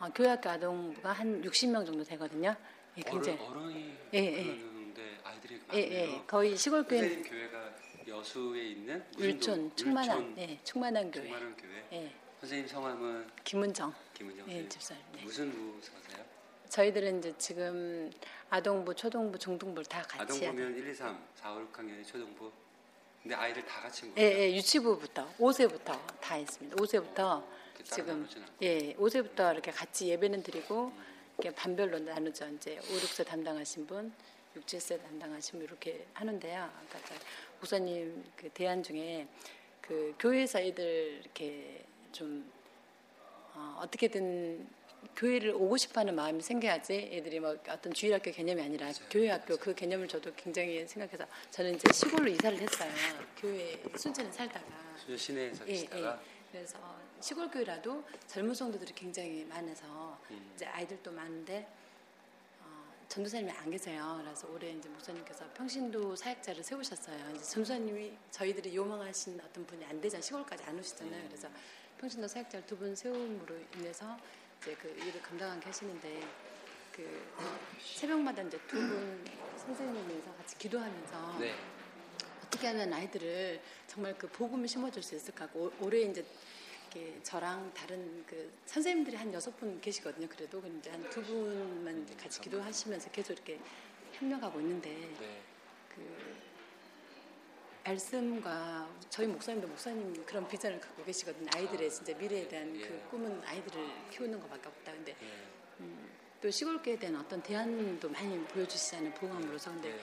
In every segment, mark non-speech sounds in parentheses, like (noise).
어, 교회학교 아동부가 한 60명 정도 되거든요. 예, 굉장히 어른, 어른이 예, 예. 아이들이 예, 많네요. 예, 거의 시골 교회 교회가 여수에 있는 동- 충만한 예, 충만한 교회. 충만한 교회. 예, 선생님 성함은 김은정 김은정 예. 집사님. 네. 무슨 부 사세요? 저희들은 이제 지금 아동부, 초동부, 중등부를 다 같이 아동부면 1, 2, 3, 4, 5, 6학년이 초등부. 근데 아이들 다 같이 온 예? 예, 유치부부터 5세부터 다 있습니다. 5세부터 이렇게 따로 지금. 예, 5세부터 이렇게 같이 예배는 드리고 이렇게 반별로 나누죠. 이제 5, 6세 담당하신 분, 6, 7세 담당하신 분 이렇게 하는데요. 아까 저 목사님 그 대안 중에 그 교회에서 애들 이렇게 좀 어, 어떻게든 교회를 오고 싶어하는 마음이 생겨야지 애들이 뭐 어떤 주일학교 개념이 아니라 교회 학교 그 개념을 저도 굉장히 생각해서 저는 이제 시골로 이사를 했어요. 교회 순천에 살다가 순천 시내에서 예, 계시다가 그래서 시골 교회라도 젊은 성도들이 굉장히 많아서 음. 이제 아이들도 많은데 어, 전도사님이 안 계세요. 그래서 올해 이제 목사님께서 평신도 사역자를 세우셨어요. 이제 전도사님이 저희들이 요망하신 어떤 분이 안 되잖아요. 시골까지 안 오시잖아요. 음. 그래서 평신도 사역자를 두 분 세움으로 인해서 이제 그 일을 감당하게 하시는데 그 새벽마다 이제 두 분 선생님에서 같이 기도하면서 네. 어떻게 하면 아이들을 정말 그 복음을 심어줄 수 있을까 하고 올- 올해 이제 이렇게 저랑 다른 그 선생님들이 한 여섯 분 계시거든요. 그래도 근데 한 두 분만 같이 기도하시면서 계속 이렇게 협력하고 있는데 네. 그 말씀과 저희 목사님도 목사님 그런 비전을 갖고 계시거든요. 아이들의 아, 진짜 미래에 대한 예. 그 꿈은 아이들을 키우는 것밖에 없다. 근데 예. 또 시골교회에 대한 어떤 대안도 많이 보여주시잖아요. 보험으로서. 근데 네.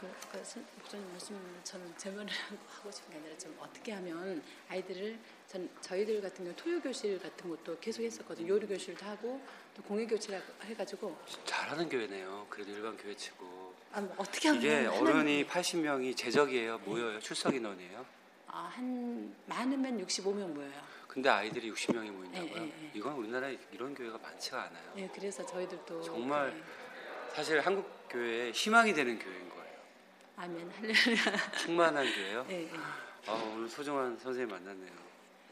그 아까 목사님 말씀 저는 제 말을 하고 하고 싶은 게 아니라 좀 어떻게 하면 아이들을 전 저희들 같은 경우 토요 교실 같은 것도 계속 했었거든요. 요리 교실도 하고 또 공예 교실 해가지고 잘하는 교회네요. 그래도 일반 교회치고. 아, 뭐 어떻게 하면 이게 어른이 80명이 제적이에요. 모여요. 출석 인원이에요. 아, 한 많으면 65명 모여요. 근데 아이들이 60명이 모인다고요? 예, 예, 예. 이건 우리나라에 이런 교회가 많지가 않아요. 예, 그래서 저희들도 정말 네. 사실 한국 교회의 희망이 되는 교회인 거예요. 아멘 할렐루야. 충만한 교회요. 예, 예. 아, 오늘 소중한 선생님 만났네요.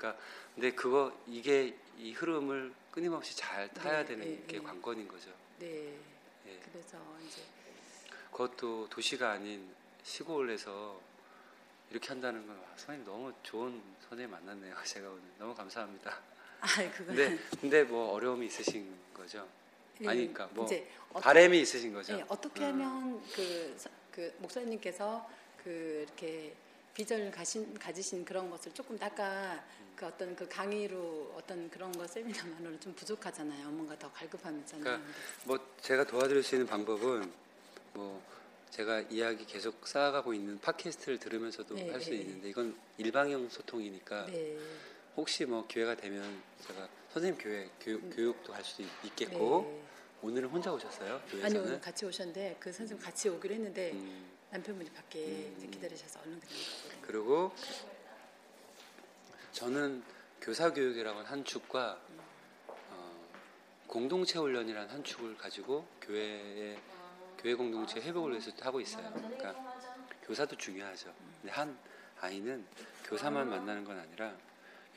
그러니까 근데 그거 이게 이 흐름을 끊임없이 잘 타야 네, 되는 네, 게 네. 관건인 거죠. 네. 예. 그래서 이제 그것도 도시가 아닌 시골에서 이렇게 한다는 건 와, 선생님 너무 좋은 선생님 만났네요. (laughs) 제가 오늘 너무 감사합니다. 아, 그거 근데 근데 뭐 어려움이 있으신 거죠? 아니, 그러니까 뭐 바램이 있으신 거죠? 예, 어떻게 음. 하면 그, 서- 그 목사님께서 그 이렇게 비전을 가신, 가지신 그런 것을 조금 아까 그 어떤 그 강의로 어떤 그런 거 세미나만으로 좀 부족하잖아요. 뭔가 더 갈급하면서는. 그러니까 뭐 제가 도와드릴 수 있는 방법은 뭐 제가 이야기 계속 쌓아가고 있는 팟캐스트를 들으면서도 네, 할수 네, 있는데 이건 일방형 소통이니까 네. 혹시 뭐 기회가 되면 제가 선생님 교회 교육, 교육도 할 수도 있겠고 음. 네. 오늘은 혼자 오셨어요 아니 교회에서는 오늘 같이 오셨는데 그 선생님 같이 오기로 했는데 음, 남편분이 밖에 음. 기다리셔서 얼른 들어가고 그리고 저는 교사 교육이라고 하는 한 축과 어, 공동체 훈련이라는 한 축을 가지고 교회의 교회 공동체 회복을 위해서 하고 있어요. 그러니까 교사도 중요하죠. 근데 한 아이는 교사만 만나는 건 아니라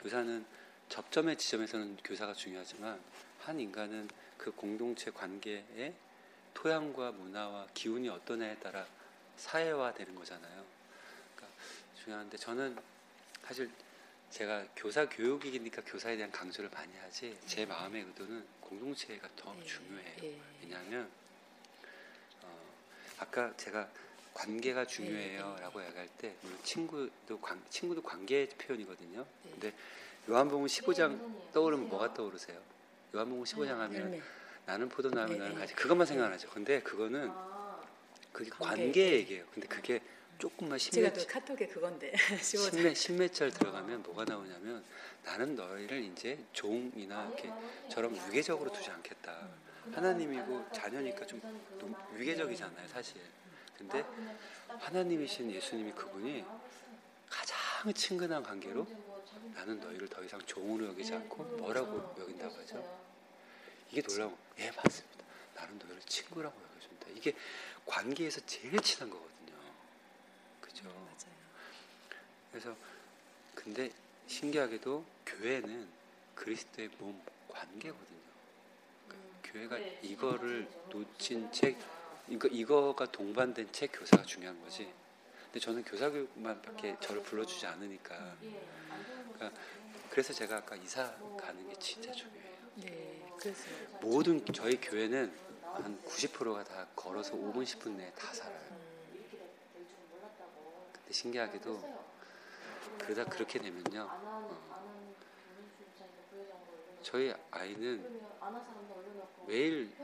교사는 접점의 지점에서는 교사가 중요하지만 한 인간은 그 공동체 관계의 토양과 문화와 기운이 어떠냐에 따라 사회화되는 거잖아요. 그러니까 중요한데 저는 사실 제가 교사 교육이니까 교사에 대한 강조를 많이 하지 제 마음의 의도는 공동체가 더 네, 중요해요. 예. 왜냐하면 어, 아까 제가 관계가 중요해요라고 얘기할 때 물론 친구도 관 친구도 관계의 표현이거든요. 네. 근데 요한복음 15장 떠오르면 뭐가 떠오르세요? 요한복음 15장 하면 열매. 나는 포도나무 네, 나는 네. 가지 그것만 생각나죠. 근데 그거는 그게 관계. 얘기예요. 근데 그게 조금만 제가 심몇 또 카톡에 그건데 15장. 십몇 십몇 절 들어가면 뭐가 나오냐면 나는 너희를 이제 종이나 이렇게 저런 위계적으로 두지 않겠다. 하나님이고 자녀니까 좀 위계적이잖아요, 사실. 근데 하나님이신 예수님이 그분이 가장 친근한 관계로 나는 너희를 더 이상 종으로 여기지 않고 뭐라고 여긴다고 하죠? 이게 놀라운 거. 예, 맞습니다. 나는 너희를 친구라고 여겨준다. 이게 관계에서 제일 친한 거거든요. 그죠? 맞아요. 그래서 근데 신기하게도 교회는 그리스도의 몸 관계거든요. 그러니까 교회가 이거를 놓친 채 이거 이거가 동반된 채 교사가 중요한 거지. 근데 저는 교사 교육만밖에 저를 불러주지 않으니까. 그러니까 그래서 제가 아까 이사 가는 게 진짜 중요해요. 네. 그래서 모든 저희 교회는 한 90%가 다 걸어서 5분 10분 내에 다 살아요. 근데 신기하게도 그러다 그렇게 되면요. 어, 저희 아이는 매일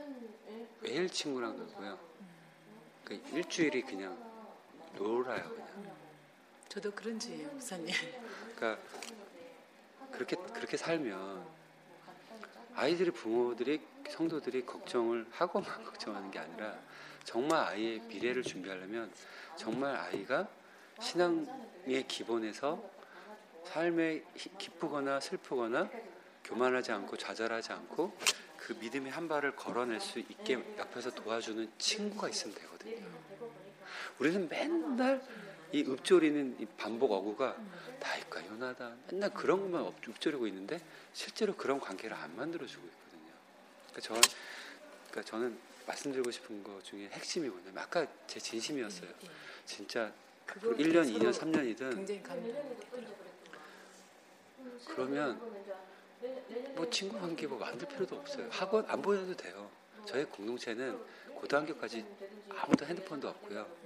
매일 친구랑 놀고요. 그러니까 일주일이 그냥 놀아요 그냥. 저도 그런 주예요, 목사님. 그러니까 그렇게 그렇게 살면 아이들이 부모들이 성도들이 걱정을 하고만 (laughs) 걱정하는 게 아니라 정말 아이의 미래를 준비하려면 정말 아이가 신앙의 기본에서 삶에 히- 기쁘거나 슬프거나 교만하지 않고 좌절하지 않고 그 믿음의 한 발을 걸어낼 수 있게 옆에서 도와주는 친구가 있으면 되거든요. 우리는 맨날 이 읊조리는 이 반복 어구가 다윗과 요나단 맨날 그런 것만 읊- 읊조리고 있는데 실제로 그런 관계를 안 만들어주고 있거든요. 그러니까 저는, 그러니까 저는 말씀드리고 싶은 것 중에 핵심이 뭐냐면 아까 제 진심이었어요. 진짜 그거 1년, 서로 2년, 3년이든 굉장히 감동이 되더라고요. 그러면 뭐 친구 관계 뭐 만들 필요도 없어요. 학원 안 보내도 돼요. 저희 공동체는 고등학교까지 아무도 핸드폰도 없고요.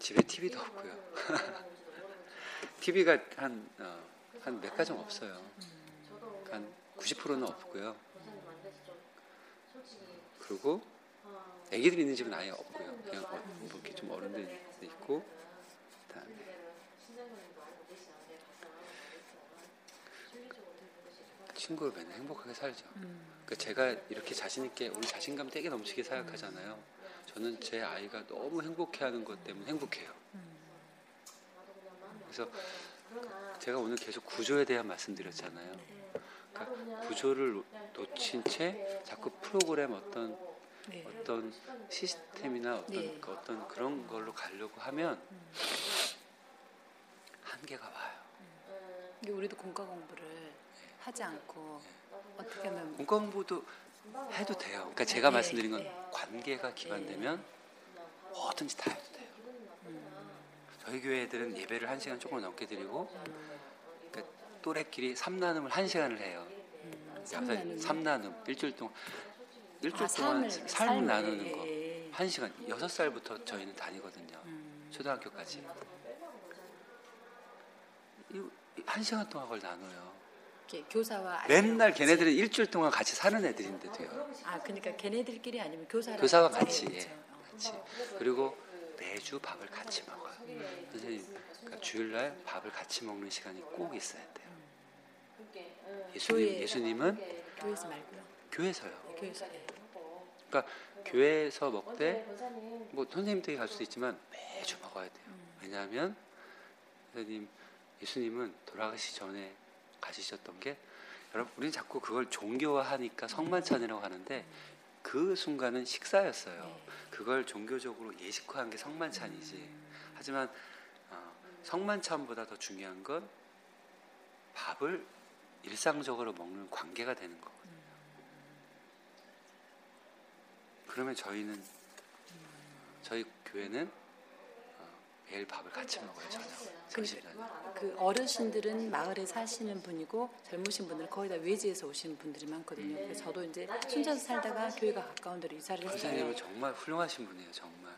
집에 TV도 없고요. (laughs) TV가 한, 어, 한몇 가정 없어요. 한 90%는 없고요. 그리고 애기들 있는 집은 아예 없고요. 그냥 어, 뭐 이렇게 좀 어른들 있고, 그다음에 친구로 맨날 행복하게 살죠. 그러니까 제가 이렇게 자신 있게 우리 자신감 되게 넘치게 생각하잖아요. 저는 제 아이가 너무 행복해하는 것 때문에 행복해요. 그래서 제가 오늘 계속 구조에 대한 말씀드렸잖아요. 그러니까 구조를 놓- 놓친 채 자꾸 프로그램 어떤 네. 어떤 시스템이나 어떤 네. 그 어떤 그런 걸로 가려고 하면 한계가 와요. 이게 우리도 공과 공부를 하지 않고 어떻게 하면 공과 공부도 해도 돼요. 그러니까 제가 네, 말씀드린 건 네. 관계가 기반되면 뭐든지 다 해도 돼요. 저희 교회 애들은 예배를 한 시간 조금 넘게 드리고 그러니까 또래끼리 삼나눔을 한 시간을 해요. 삼나눔이요? 삼나눔 일주일 동안 일주일 아, 동안 삶을- 삶 삶을, 나누는 거 예, 예. 한 시간 여섯 살부터 저희는 다니거든요. 음. 초등학교까지 이- 한 시간 동안 그걸 나눠요. 이렇게 교사와 맨날 걔네들은 일주일 동안 같이 사는 애들인데도요. 아 그러니까 걔네들끼리 아니면 교사랑 교사와 같이 그렇죠. 예, 같이 그리고 매주 밥을 같이 먹어요. 선생님 그러니까 주일날 밥을 같이 먹는 시간이 꼭 있어야 돼요. 예수님. 예수님은 교회에서 말고요. 교회에서요. 교회에서 예. 그러니까 교회에서 먹되 뭐 선생님 댁에 갈 수도 있지만 매주 먹어야 돼요. 왜냐하면 선생님 예수님은 돌아가시 전에 가지셨던 게 여러분 우리는 자꾸 그걸 종교화하니까 성만찬이라고 하는데 그 순간은 식사였어요. 그걸 종교적으로 예식화한 게 성만찬이지. 하지만 어, 성만찬보다 더 중요한 건 밥을 일상적으로 먹는 관계가 되는 거거든요. 그러면 저희는 저희 교회는 어, 매일 밥을 같이 먹어요 저녁 점심 저녁. 그 어르신들은 마을에 사시는 분이고 젊으신 분들은 거의 다 외지에서 오시는 분들이 많거든요. 그래서 저도 이제 순천에서 살다가 교회가 가까운 데로 이사를 했어요. 선생님은 정말 훌륭하신 분이에요. 정말.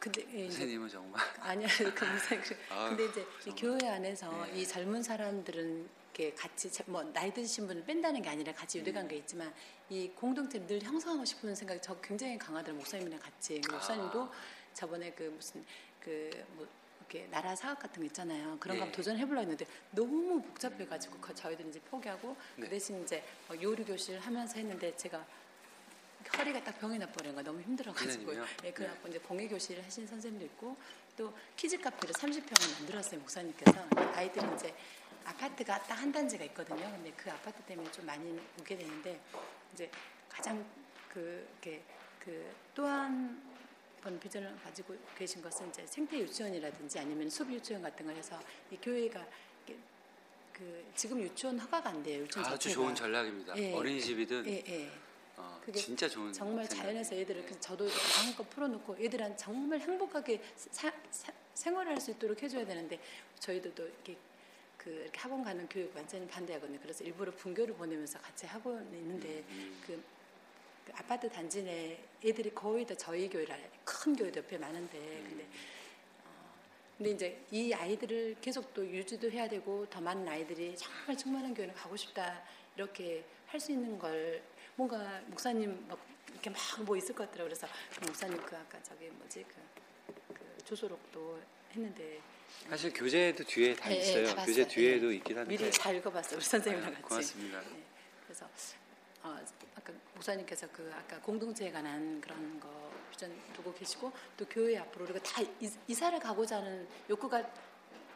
근데 예, 선생님은 정말. (laughs) 아니야 그그 (laughs) 아유, 근데 이제 이. 교회 안에서 네. 이 젊은 사람들은 이렇게 같이 자- 뭐 나이 드신 분을 뺀다는 게 아니라 같이 유대관 계 있지만 이 공동체를 늘 형성하고 싶은 생각이 저 굉장히 강하더라고요 목사님이랑 같이 그 목사님도 아. 저번에 그 무슨 그뭐 이렇게 나라 사업 같은 거 있잖아요 그런 거 예. 한번 도전해보려 했는데 너무 복잡해가지고 그 저희들은 이제 포기하고 네. 그 대신 이제 뭐 요리 교실 하면서 했는데 제가 허리가 딱 병이 나버린 거야 너무 힘들어가지고? 예, 그래갖고 이제 공예 교실을 하신 선생님도 있고 또 키즈 카페를 30평을 만들었어요 목사님께서 아이들이 이제 아파트가 딱 한 단지가 있거든요. 근데 그 아파트 때문에 좀 많이 오게 되는데 이제 가장 그 이렇게 그 또한 번 비전을 가지고 계신 것은 이제 생태 유치원이라든지 아니면 숲 유치원 같은 걸 해서 이 교회가 그 지금 유치원 허가가 안 돼요. 유치원 아주 자체가. 좋은 전략입니다. 예. 어린이집이든 예, 예. 어, 그게 진짜 좋은 정말 생각. 자연에서 애들을 그래서 저도 마음껏 풀어놓고 애들한 정말 행복하게 사- 사- 생활할 수 있도록 해줘야 되는데 저희들도 이렇게 그 이렇게 학원 가는 교육 완전히 반대하거든요. 그래서 일부러 분교를 보내면서 같이 하고 있는데 음, 그, 그 아파트 단지 내 애들이 거의 다 저희 교회라 큰 교회도 옆에 많은데 음. 근데 어, 근데 이제 이 아이들을 계속 또 유지도 해야 되고 더 많은 아이들이 정말 충만한 교회를 가고 싶다 이렇게 할 수 있는 걸 뭔가 목사님 막 이렇게 막 뭐 있을 것 같더라고요. 그래서 그 목사님 그 아까 저기 뭐지 그, 그 조소록도 했는데 사실 교재도 뒤에 다 예, 예, 있어요. 다 교재 봤어요. 뒤에도 예. 있긴 한데. 미리 잘 읽어봤어요. 우리 선생님이랑 아, 같이. 고맙습니다. 네. 그래서 어, 아까 목사님께서 그 아까 공동체에 관한 그런 거 비전 두고 계시고 또 교회 앞으로 우리가 다 이- 이사를 가고자 하는 욕구가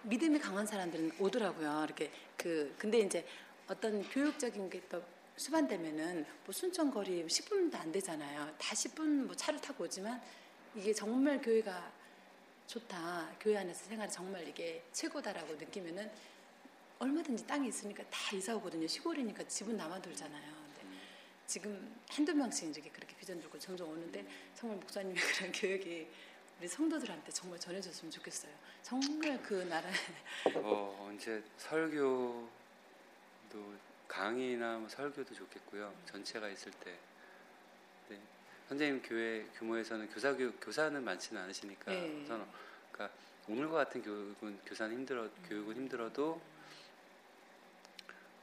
믿음이 강한 사람들은 오더라고요. 이렇게 그 근데 이제 어떤 교육적인 게 또 수반되면은 뭐 순천 거리 10분도 안 되잖아요. 다 10분 뭐 차를 타고 오지만 이게 정말 교회가 좋다. 교회 안에서 생활이 정말 이게 최고다라고 느끼면은 얼마든지 땅이 있으니까 다 이사 오거든요. 시골이니까 집은 남아 돌잖아요. 지금 한두 명씩 이렇게 그렇게 비전 들고 점점 오는데 정말 목사님의 (laughs) 그런 교육이 우리 성도들한테 정말 전해졌으면 좋겠어요. 정말 그 나라 어, 언제 설교도 강의나 뭐 설교도 좋겠고요. 전체가 있을 때. 네. 선생님 교회 규모에서는 교사 교육 교사는 많지는 않으시니까 네. 우선 그러니까 오늘과 같은 교육은 교사는 힘들어 교육은 힘들어도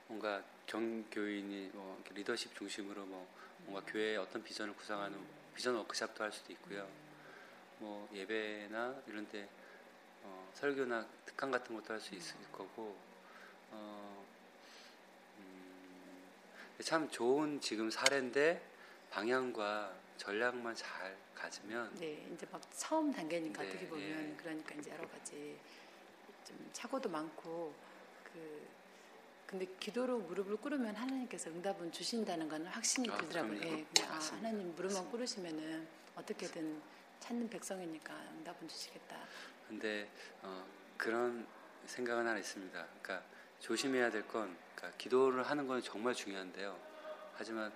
뭔가 경교인이 뭐 리더십 중심으로 뭐 뭔가 교회의 어떤 비전을 구상하는 비전 워크샵도 할 수도 있고요. 뭐 예배나 이런데 어, 설교나 특강 같은 것도 할 수 있을 거고 어, 음, 참 좋은 지금 사례인데 방향과 전략만 잘 가지면 네 이제 막 처음 단계니까 네, 어떻게 보면 예. 그러니까 이제 여러 가지 좀 착오도 많고 그 근데 기도로 무릎을 꿇으면 하나님께서 응답은 주신다는 건 확신이 아, 들더라고요. 예, 그냥 아. 하나님 무릎만. 꿇으시면은 어떻게든 찾는 백성이니까 응답은 주시겠다. 근데 어, 그런 생각은 하나 있습니다. 그러니까 조심해야 될 건 그러니까 기도를 하는 건 정말 중요한데요. 하지만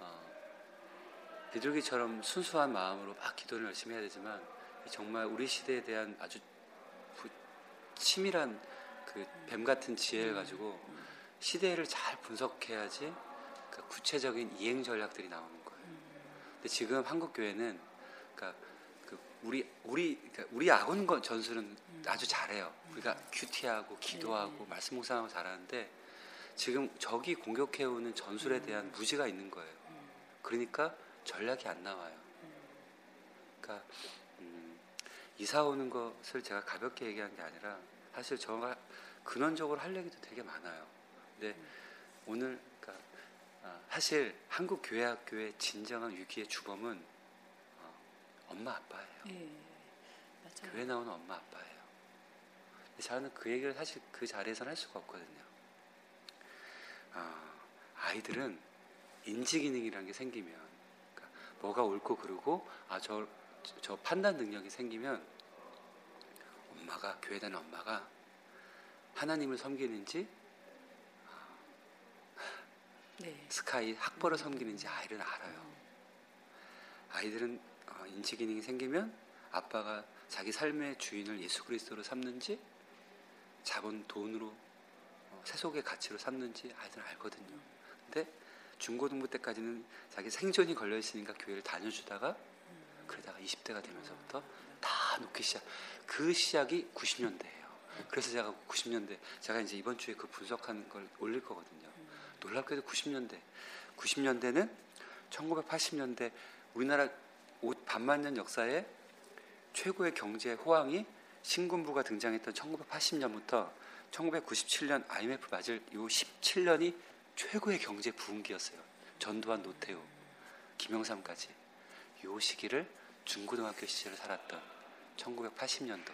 어, 비둘기처럼 순수한 마음으로 막 기도를 열심히 해야 되지만 정말 우리 시대에 대한 아주 부- 치밀한 그 뱀 같은 지혜를 가지고 시대를 잘 분석해야지 그 구체적인 이행 전략들이 나오는 거예요. 근데 지금 한국 교회는 그러니까 그 우리 우리 그러니까 우리 아군 건- 전술은 아주 잘해요. 우리가 큐티하고 기도하고 말씀 묵상하고 잘하는데 지금 적이 공격해 오는 전술에 대한 무지가 있는 거예요. 그러니까 전략이 안 나와요. 그러니까 음, 이사 오는 것을 제가 가볍게 얘기한 게 아니라 사실 저가 근원적으로 할 얘기도 되게 많아요. 근데 오늘 그러니까 아, 사실 한국 교회 학교의 진정한 위기의 주범은 어, 엄마 아빠예요. 예, 맞아요. 교회 나오는 엄마 아빠예요. 저는 그 얘기를 사실 그 자리에서는 할 수가 없거든요. 아, 아이들은 인지 기능이라는 게 생기면 그러니까 뭐가 옳고 그르고 아저 저 판단 능력이 생기면 엄마가 교회 다니는 엄마가 하나님을 섬기는지 네. 스카이 학벌을 섬기는지 아이는 알아요. 아이들은 어, 인지 기능이 생기면 아빠가 자기 삶의 주인을 예수 그리스도로 삼는지 자본 돈으로 어, 세속의 가치로 삼는지 아이들은 알거든요. 근데 중고등부 때까지는 자기 생존이 걸려 있으니까 교회를 다녀주다가 그러다가 20대가 되면서부터 다 놓기 시작. 그 시작이 90년대예요. 그래서 제가 90년대 제가 이제 이번 주에 그 분석하는 걸 올릴 거거든요. 놀랍게도 90년대 90년대는 1980년대 우리나라 옷 반만 년 역사에 최고의 경제 호황이 신군부가 등장했던 1980년부터 1997년 IMF 맞을 요 17년이 최고의 경제 부흥기였어요. 전두환, 노태우, 김영삼까지 요 시기를 중고등학교 시절을 살았던 1980년도,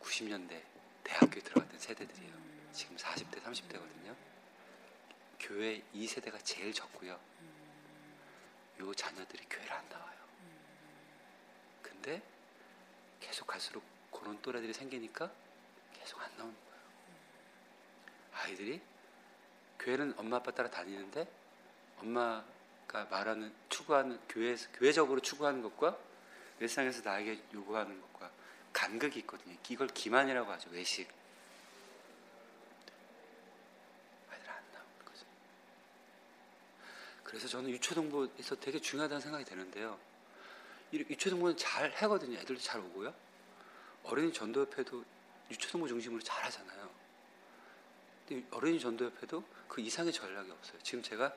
90년대 대학교에 들어갔던 세대들이에요. 지금 40대, 30대거든요. 교회 2세대가 제일 적고요. 요 자녀들이 교회를 안 나와요. 근데 계속 갈수록 그런 또래들이 생기니까 계속 안 나오는 거예요. 아이들이 교회는 엄마 아빠 따라 다니는데 엄마가 말하는 추구하는 교회에서 교회적으로 추구하는 것과 일상에서 나에게 요구하는 것과 간극이 있거든요. 이걸 기만이라고 하죠. 외식. 아이들 안 나오는 거죠. 그래서 저는 유초등부에서 되게 중요하다는 생각이 드는데요. 이 유초등부는 잘 하거든요. 애들도 잘 오고요. 어린이 전도협회도 유초등부 중심으로 잘 하잖아요. 근데 어린이 전도협회도 그 이상의 전략이 없어요. 지금 제가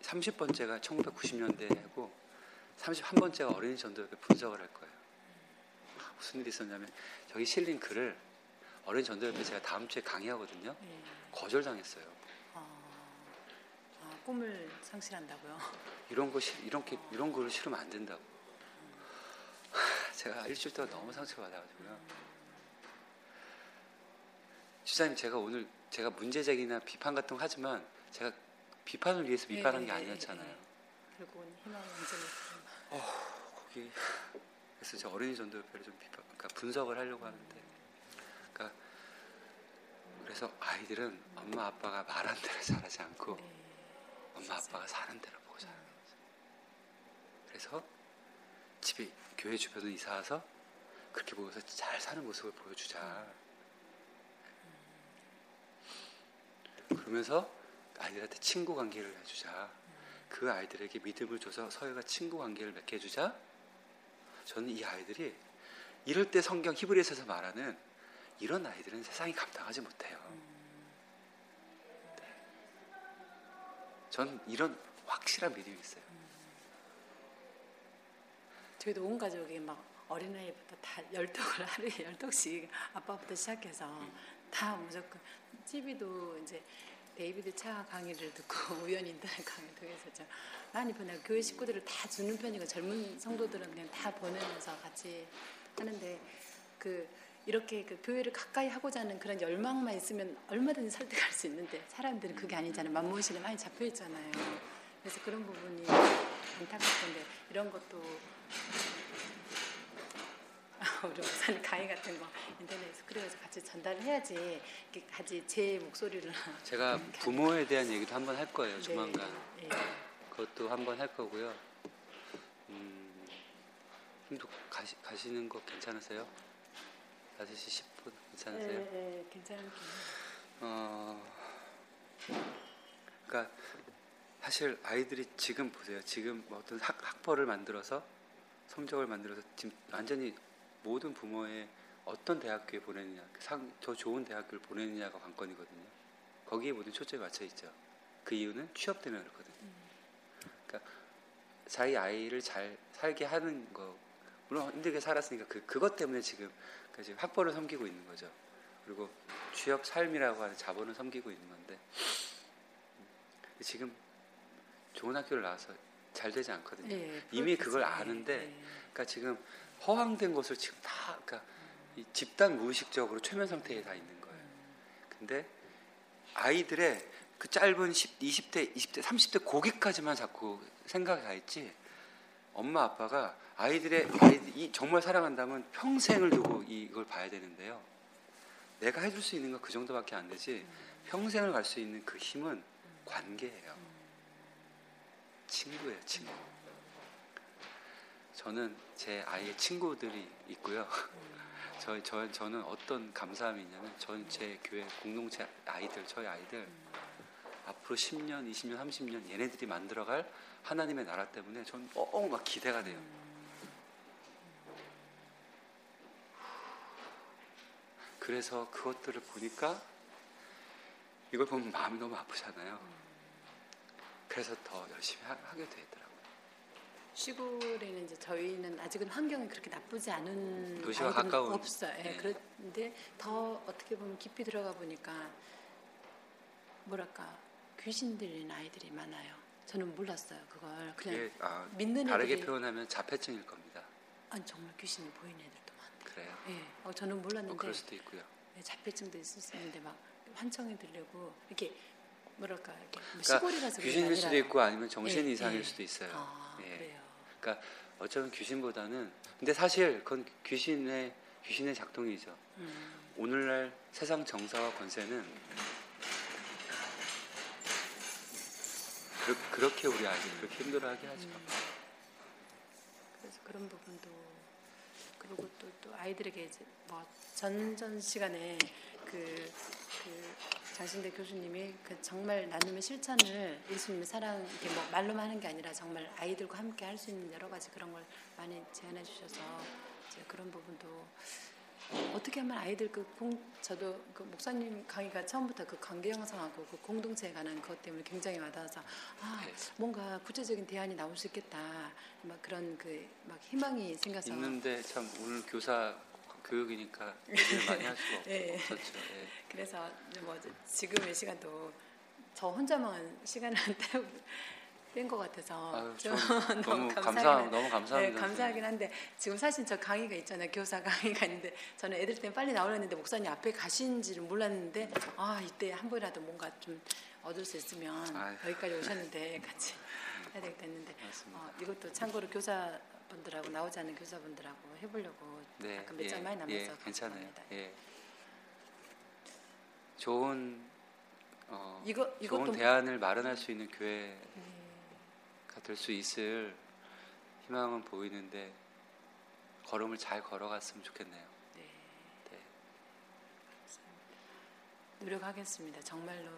30번째가 1990년대고 31번째가 어린이 전도협회 분석을 할 거예요. 아, 무슨 일이 있었냐면 저기 실린 글을 어린이 전도협회 제가 다음 주에 강의하거든요. 예. 거절당했어요. 꿈을 상실한다고요? 이런 거 실- 이런 게 이런 거를 싫으면 안 된다고. 하, 제가 일주일 동안 너무 상처받아가지고요. 주사님 제가 오늘 제가 문제 제기나 비판 같은 거 하지만 제가 비판을 위해서 비판한 게 예, 예, 아니었잖아요. 결국은 희망의 완전히 거기 그래서 저 어린이 전도협회를 좀 비판, 그러니까 분석을 하려고 하는데, 그러니까 그래서 아이들은 엄마 아빠가 말한 대로 자라지 않고 네. 엄마 아빠가 사는 대로 보고 자라는 거죠. 그래서 집에 교회 주변으로 이사 와서 그렇게 보고서 잘 사는 모습을 보여주자. 그러면서 아이들한테 친구 관계를 해주자. 그 아이들에게 믿음을 줘서 서해가 친구 관계를 맺게 해주자. 저는 이 아이들이 이럴 때 성경 히브리서에서 말하는 이런 아이들은 세상이 감당하지 못해요. 전 이런 확실한 믿음이 있어요. 저희도 온 가족이 막 어린아이부터 다 열독을 하루에 (laughs) 열독씩 아빠부터 시작해서 다 무조건 TV도 이제 데이비드 차 강의를 듣고 (laughs) 우연히 인터넷 강의 통해서 저 많이 보내고 교회 식구들을 다 주는 편이고 젊은 성도들은 그냥 다 보내면서 같이 하는데 그 이렇게 그 교회를 가까이 하고자 하는 그런 열망만 있으면 얼마든지 설득할 수 있는데 사람들은 그게 아니잖아요. 만무의식에 많이 잡혀 있잖아요. 그래서 그런 부분이 안타깝던데 이런 것도 (laughs) 우리 목사님 강의 같은 거 인터넷에서 그래서 같이 전달을 해야지 같이 제 목소리를 (laughs) 제가 부모에 대한 얘기도 한번 할 거예요. 조만간. 네, 그것도 한번 할 거고요. 음, 힘도 가시, 가시는 거 괜찮으세요? 5시 10분 괜찮으세요? 네, 네, 괜찮은 어, 그러니까 사실 아이들이 지금 보세요. 지금 뭐 어떤 학, 학벌을 만들어서 성적을 만들어서 지금 완전히 모든 부모의 어떤 대학교에 보내느냐, 그 상, 더 좋은 대학교를 보내느냐가 관건이거든요. 거기에 모든 초점이 맞춰 있죠. 그 이유는 취업 때문에 그렇거든요. 그러니까 자기 아이를 잘 살게 하는 거, 물론 힘들게 살았으니까 그 그것 때문에 지금 그 지금 학벌을 섬기고 있는 거죠. 그리고 취업 삶이라고 하는 자본을 섬기고 있는 건데 지금 좋은 학교를 나와서 잘 되지 않거든요. 예, 이미. 그걸 예, 아는데 예. 그러니까 지금 허황된 것을 지금 다 그러니까 이 집단 무의식적으로 최면 상태에 다 있는 거예요. 근데 아이들의 그 짧은 10, 20대, 20대, 30대 고기까지만 자꾸 생각이 가 있지. 엄마 아빠가 아이들의 아이들 이 정말 사랑한다면 평생을 두고 이걸 봐야 되는데요. 내가 해줄 수 있는 건그 정도밖에 안 되지. 평생을 갈 수 있는 그 힘은 관계예요. 친구예요, 친구. 저는 제 아이의 친구들이 있고요. (laughs) 저, 저, 저는 어떤 감사함이 있냐면 저는 제 교회 공동체 아이들 저희 아이들 앞으로 10년, 20년, 30년 얘네들이 만들어갈 하나님의 나라 때문에 저는 엉막 기대가 돼요. 그래서 그것들을 보니까 이걸 보면 마음이 너무 아프잖아요. 그래서 더 열심히 하, 게 되더라고요. 시골에는 이제 저희는 아직은 환경이 그렇게 나쁘지 않은 도시와 가까운, 없어요. 예, 네. 그런데 더 어떻게 보면 깊이 들어가 보니까 뭐랄까 귀신 들린 아이들이 많아요. 저는 몰랐어요. 그걸 그냥 그게 아, 믿는 다르게 애들이 표현하면 자폐증일 겁니다. 아니 정말 귀신이 보이는 애들도 많대. 그래요. 예, 어, 저는 뭐 몰랐는데 그럴 수도 있고요. 예, 자폐증도 있을 수 있는데 막 환청이 들리고 이렇게 뭐랄까 이렇게 뭐 그러니까 시골이라서 귀신일 수도. 있고 아니면 정신 예, 이상일 예. 수도 있어요. 아, 예. 그래요. 그러니까 어쩌면 귀신보다는 근데 사실 그건 귀신의 귀신의 작동이죠. 음, 오늘날 세상 정사와 권세는 그, 렇게 우리 아이들 그렇게 힘들어하게 하죠. 음. 그래서 그런 부분도 그리고 또, 또 아이들에게 이제 뭐 전전 시간에 그, 그 장신대 교수님이 그 정말 나눔의 실천을 예수님의 사랑 이렇게 뭐 말로만 하는 게 아니라 정말 아이들과 함께 할 수 있는 여러 가지 그런 걸 많이 제안해 주셔서 이제 그런 부분도 어떻게 하면 아이들 그 공, 저도 그 목사님 강의가 처음부터 그 관계 형성하고 그 공동체에 관한 것 때문에 굉장히 와닿아서 아 네. 뭔가 구체적인 대안이 나올 수 있겠다 막 그런 그 막 희망이 생겨서 있는데 참 오늘 교사 교육이니까 얘기를 많이 할 수가 (laughs) 예. 없었죠. 예. 그래서 뭐 이제 지금 의 시간도 저 혼자만 시간을 (laughs) 뺀 것 같아서 아유, 좀전 (laughs) 너무 감사 너무 감사합니다. 네, 감사하긴 한데 지금 사실 저 강의가 있잖아요. 교사 (laughs) 강의가 있는데 저는 애들 때문에 빨리 나오려 했는데 목사님 앞에 가신지를 몰랐는데 아 이때 한 번이라도 뭔가 좀 얻을 수 있으면 아유. 여기까지 오셨는데 (laughs) 같이 해야 되겠다 했는데. 어, 이것도 참고로 교사분들하고 나오지 않은 교사분들하고 해보려고 네, 약간 몇 예, 장 많이 남아서 예, 괜찮아요. 예. 좋은 어, 이거 좋은 대안을 마련할 수 있는 교회 가 네. 될수 있을 희망은 보이는데 걸음을 잘 걸어갔으면 좋겠네요. 네. 네. 노력하겠습니다. 정말로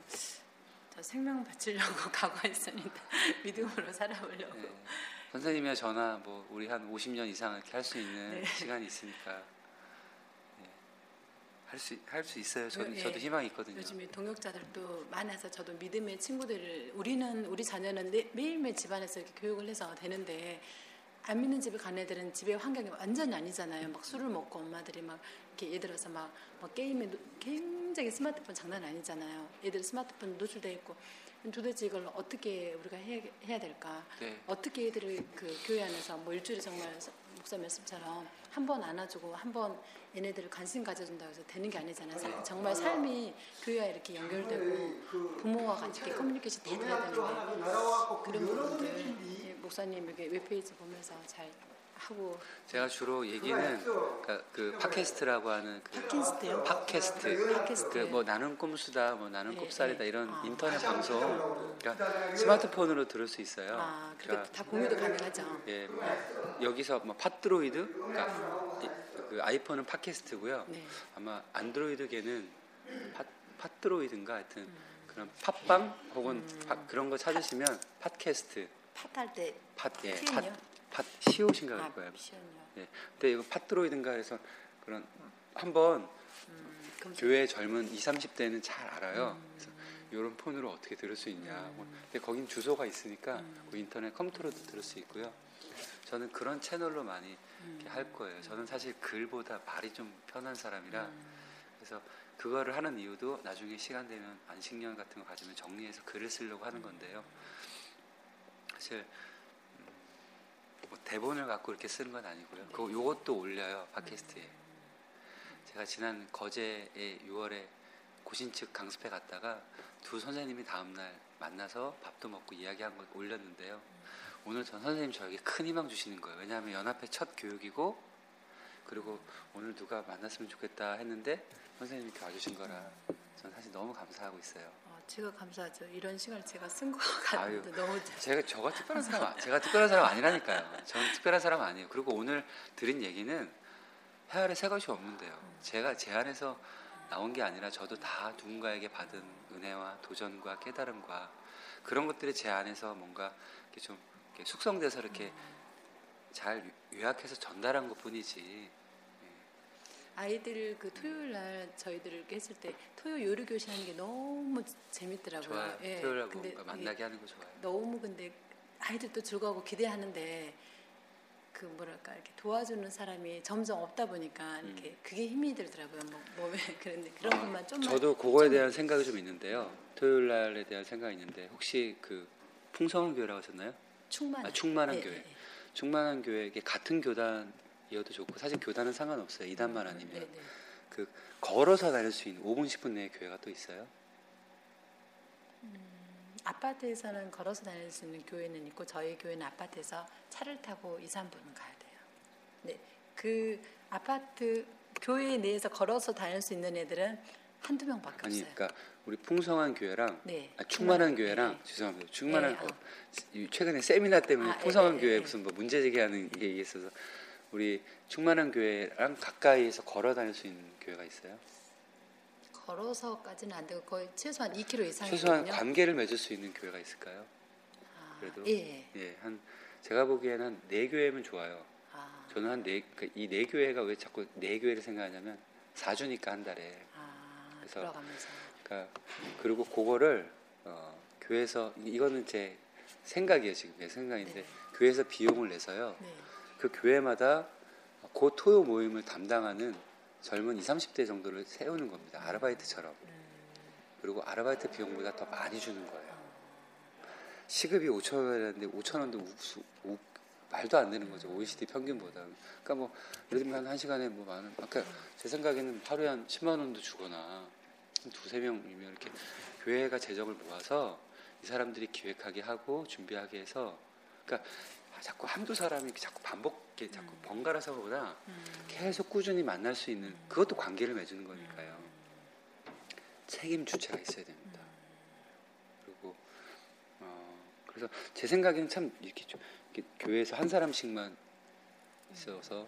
저 생명 바치려고 (laughs) 각오했습니다. (laughs) 믿음으로 살아보려고. 네. 선생님이나 저나 뭐 우리 한 50년 이상 이렇게 할 수 있는 네. 시간이 있으니까 할수 할 수 있어요. 저는 네. 저도 희망이 있거든요. 요즘에 동역자들도 많아서 저도 믿음의 친구들을 우리는 우리 자녀는 매- 매일매일 집안에서 이렇게 교육을 해서 되는데 안 믿는 집에 간 애들은 집의 환경이 완전히 아니잖아요. 막 술을 먹고 엄마들이 막 이렇게 예를 들어서 막, 막 게임에 노- 굉장히 스마트폰 장난 아니잖아요. 애들 스마트폰 노출돼 있고 도대체 이걸 어떻게 우리가 해야, 해야 될까? 네. 어떻게 애들을 그 교회 안에서 뭐 일주일에 정말 서- 목사 말씀처럼 한 번 안아주고 한 번 얘네들을 관심 가져준다고 해서 되는 게 아니잖아요. 사- 정말 삶이 교회와 이렇게 연결되고 부모와 같이 커뮤니케이션 다 돼야 되는데 그런 부분들 예, 목사님 이렇게 웹페이지 보면서 잘 하고 제가 주로 얘기는 그러니까 그 팟캐스트라고 하는 그 팟캐스트요? 팟캐스트, 팟캐스트. 그뭐 나는 꼼수다, 뭐 나는 네, 꼽살이다 네. 이런 아. 인터넷 방송, 그러니까 스마트폰으로 들을 수 있어요. 아 그러니까 다 공유도 가능하죠. 예, 뭐 여기서 뭐 팟드로이드, 그러니까 이- 그 아이폰은 팟캐스트고요. 네. 아마 안드로이드계는 팟 팟드로이드인가 하여튼 그런 팟빵 혹은 음. 팟- 그런 거 찾으시면 팟캐스트, 팟 할 때 팟, 예? 팟, 팟 시옷인가 그럴 아, 거예요. 미션이요. 예. 근데 이거 팟드로이드인가 해서 그런 한번 음, 교회 젊은 20, 30대는 잘 알아요. 그래서 이런 폰으로 어떻게 들을 수 있냐. 뭐. 근데 거긴 주소가 있으니까 음. 그 인터넷 컴퓨터로도 들을 수 있고요. 저는 그런 채널로 많이 이렇게 음. 할 거예요. 저는 사실 글보다 말이 좀 편한 사람이라 음. 그래서 그거를 하는 이유도 나중에 시간 되면 안식년 같은 거 가지면 정리해서 글을 쓰려고 하는 건데요. 사실 음, 뭐 대본을 갖고 이렇게 쓰는 건 아니고요. 그 요것도 올려요 팟캐스트에. 제가 지난 거제에 6월에 고신측 강습회 갔다가 두 선생님이 다음날 만나서 밥도 먹고 이야기한 걸 올렸는데요. 오늘 전 선생님 저에게 큰 희망 주시는 거예요. 왜냐하면 연합회 첫 교육이고 그리고 오늘 누가 만났으면 좋겠다 했는데 선생님이 이렇게 와주신 거라 전 사실 너무 감사하고 있어요. 어, 제가 감사하죠. 이런 시간을 제가 쓴 것 같은데 너무 제가 저가 특별한 사람 아- 제가 특별한 사람 아니라니까요. 저는 특별한 사람 아니에요. 그리고 오늘 드린 얘기는 해 아래 새 것이 없는데요. 제가 제 안에서 나온 게 아니라 저도 다 누군가에게 받은 은혜와 도전과 깨달음과 그런 것들이 제 안에서 뭔가 이렇게 좀 이렇게 숙성돼서 이렇게 잘 요약해서 전달한 것 뿐이지. 아이들 그 토요일 날 저희들 이렇게 했을 때 토요 요리 교실 하는 게 너무 재밌더라고요. 좋아요. 예, 토요일하고 근데 만나게 하는 거 좋아요. 너무 근데 아이들도 즐거워하고 기대하는데 그 뭐랄까 이렇게 도와주는 사람이 점점 없다 보니까 이렇게 그게 힘이 들더라고요. 뭐 몸에 (laughs) 그런데 그런 아, 것만 좀만 저도 그거에 대한 생각이 좀 있는데요. 토요일 날에 대한 생각이 있는데 혹시 그 풍성한 교회라고 하셨나요? 충만 아, 충만한 교회. 충만한 교회에게 같은 교단 이어도 좋고 사실 교단은 상관없어요. 이단만 아니면 네, 네. 그 걸어서 다닐 수 있는 5분 10분 내의 교회가 또 있어요. 아파트에서는 걸어서 다닐 수 있는 교회는 있고 저희 교회는 아파트에서 차를 타고 2, 3분은 가야 돼요. 네. 그 아파트 교회 내에서 걸어서 다닐 수 있는 애들은 한두 명밖에 아니 없어요. 그러니까 우리 풍성한 교회랑 네. 아, 충만한 교회랑 네. 죄송합니다. 충만한 네, 어, 어. 이- 최근에 세미나 때문에 아, 풍성한 예, 예, 교회 예. 무슨 뭐 문제 제기하는 게 있어서 우리 충만한 교회랑 가까이에서 걸어 다닐 수 있는 교회가 있어요. 걸어서까지는 안 되고 거의 최소한 2km 이상이거든요. 최소한 관계를 맺을 수 있는 교회가 있을까요? 아, 그래도? 예. 예, 한 제가 보기에는 한 네 교회면 좋아요. 아, 저는 한 네 이 네 교회가 왜 자꾸 네 교회를 생각하냐면 4주니까 한 달에. 아, 그래서 그러니까 그리고 그거를 어, 교회에서 이- 이거는 제 생각이에요 지금 제 생각인데 네. 교회에서 비용을 내서요 네. 그 교회마다 그 토요 모임을 담당하는 젊은 20, 30대 정도를 세우는 겁니다. 아르바이트처럼. 그리고 아르바이트 비용보다 더 많이 주는 거예요. 시급이 5천 원이라는데 5천 원도 우, 우, 말도 안 되는 거죠. OECD 평균보다. 그러니까 뭐 예를 들면 한 시간에 뭐 많은 아까 제 생각에는 하루에 한 10만 원도 주거나 한 두세 명이면 이렇게 교회가 재정을 모아서 이 사람들이 기획하게 하고 준비하게 해서 그러니까 자꾸 한두 사람이 자꾸 반복 이렇게 자꾸 번갈아서 보다 계속 꾸준히 만날 수 있는 그것도 관계를 맺는 거니까요. 책임 주체가 있어야 됩니다. 그리고 어, 그래서 제 생각에는 참 이렇게, 좀 이렇게 교회에서 한 사람씩만 있어서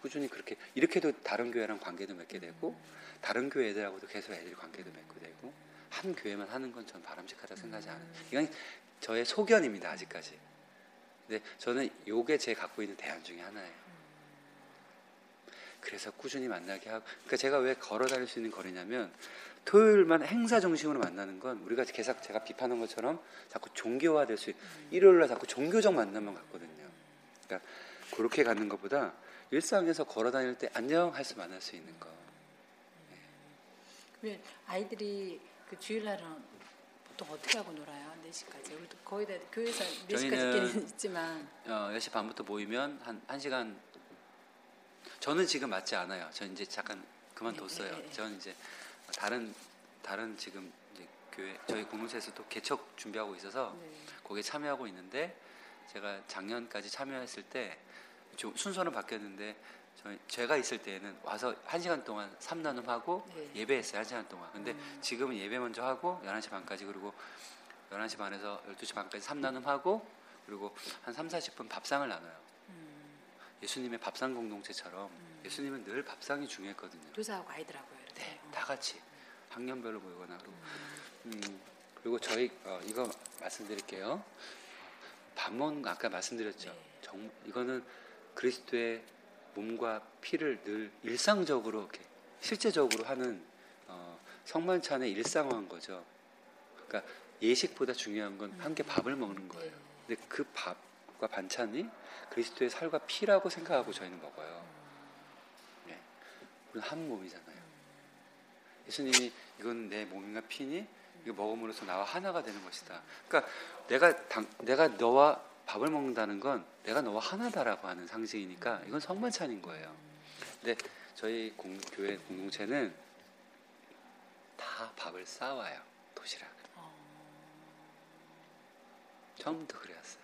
꾸준히 그렇게 이렇게도 다른 교회랑 관계도 맺게 되고 다른 교회 애들하고도 계속 애들이 관계도 맺고 되고 한 교회만 하는 건 전 바람직하다 생각하지 않아요. 이건 저의 소견입니다 아직까지. 근데 저는 요게 제 갖고 있는 대안 중에 하나예요. 그래서 꾸준히 만나게 하고, 그러니까 제가 왜 걸어 다닐 수 있는 거리냐면 토요일만 행사 정식으로 만나는 건 우리가 계속 제가 비판한 것처럼 자꾸 종교화 될 수, 있- 일요일날 자꾸 종교적 만남만 갖거든요. 그러니까 그렇게 갖는 것보다 일상에서 걸어 다닐 때 안녕 할 수 만날 수 있는 거. 그러면 아이들이 그 주일날은 보통 어떻게 하고 놀아요? 4시까지. 우리도 거의 다 교회에서 4시까지 저희는- 있기는 있지만 어, 10시 반부터 모이면 한 1시간 저는 지금 맞지 않아요. 전 이제 잠깐 그만뒀어요. 네, 네. 저는 이제 다른 다른 지금 이제 교회 저희 공동체에서도 개척 준비하고 있어서 네. 거기에 참여하고 있는데 제가 작년까지 참여했을 때 좀 순서는 바뀌었는데 저희 제가 있을 때에는 와서 1시간 동안 삼나눔하고 네. 예배했어요. 1시간 동안. 근데 음. 지금은 예배 먼저 하고 11시 반까지 그리고 11시 반에서 12시 반까지 삼나눔하고 그리고 한 3, 40분 밥상을 나눠요. 음, 예수님의 밥상 공동체처럼 예수님은 늘 밥상이 중요했거든요. 교사하고 아이들하고요. 이렇게. 네, 어. 다 같이 학년별로 모이거나 그리고 음, 그리고 저희 어, 이거 말씀드릴게요. 밥 먹는 거 아까 말씀드렸죠. 네. 정, 이거는 그리스도의 몸과 피를 늘 일상적으로 이렇게 실제적으로 하는 어, 성만찬의 일상화한 거죠. 그러니까 예식보다 중요한 건 함께 밥을 먹는 거예요. 네. 근데 그 밥과 반찬이 그리스도의 살과 피라고 생각하고 저희는 먹어요. 네. 우리는 한 몸이잖아요. 예수님이 이건 내 몸과 피니 이거 먹음으로써 나와 하나가 되는 것이다. 그러니까 내가 당, 내가 너와 밥을 먹는다는 건 내가 너와 하나다라고 하는 상징이니까 이건 성만찬인 거예요. 근데 저희 공, 교회 공동체는 다 밥을 싸와요. 도시락. 어. 처음부터 그래왔어요.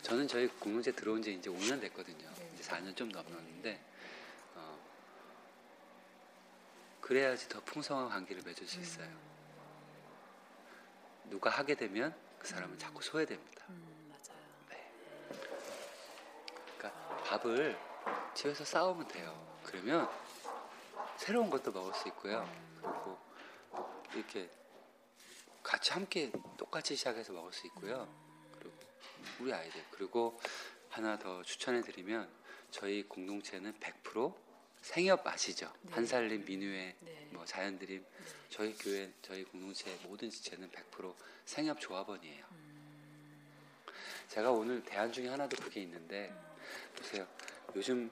저는 저희 공동체 들어온 지 이제 5년 됐거든요. 이제 4년 좀 넘었는데 어, 그래야지 더 풍성한 관계를 맺을 수 있어요. 누가 하게 되면 그 사람은 자꾸 소외됩니다. 음, 맞아요. 그러니까 밥을 집에서 싸우면 돼요. 그러면 새로운 것도 먹을 수 있고요. 그리고 이렇게 같이 함께 똑같이 시작해서 먹을 수 있고요. 그리고 우리 아이들 그리고 하나 더 추천해 드리면 저희 공동체는 100% 생협 아시죠? 네. 한살림, 민우회, 네. 뭐 자연드림 저희 교회 저희 공동체 모든 지체는 100% 생협 조합원이에요. 제가 오늘 대안 중에 하나도 그게 있는데 보세요. 요즘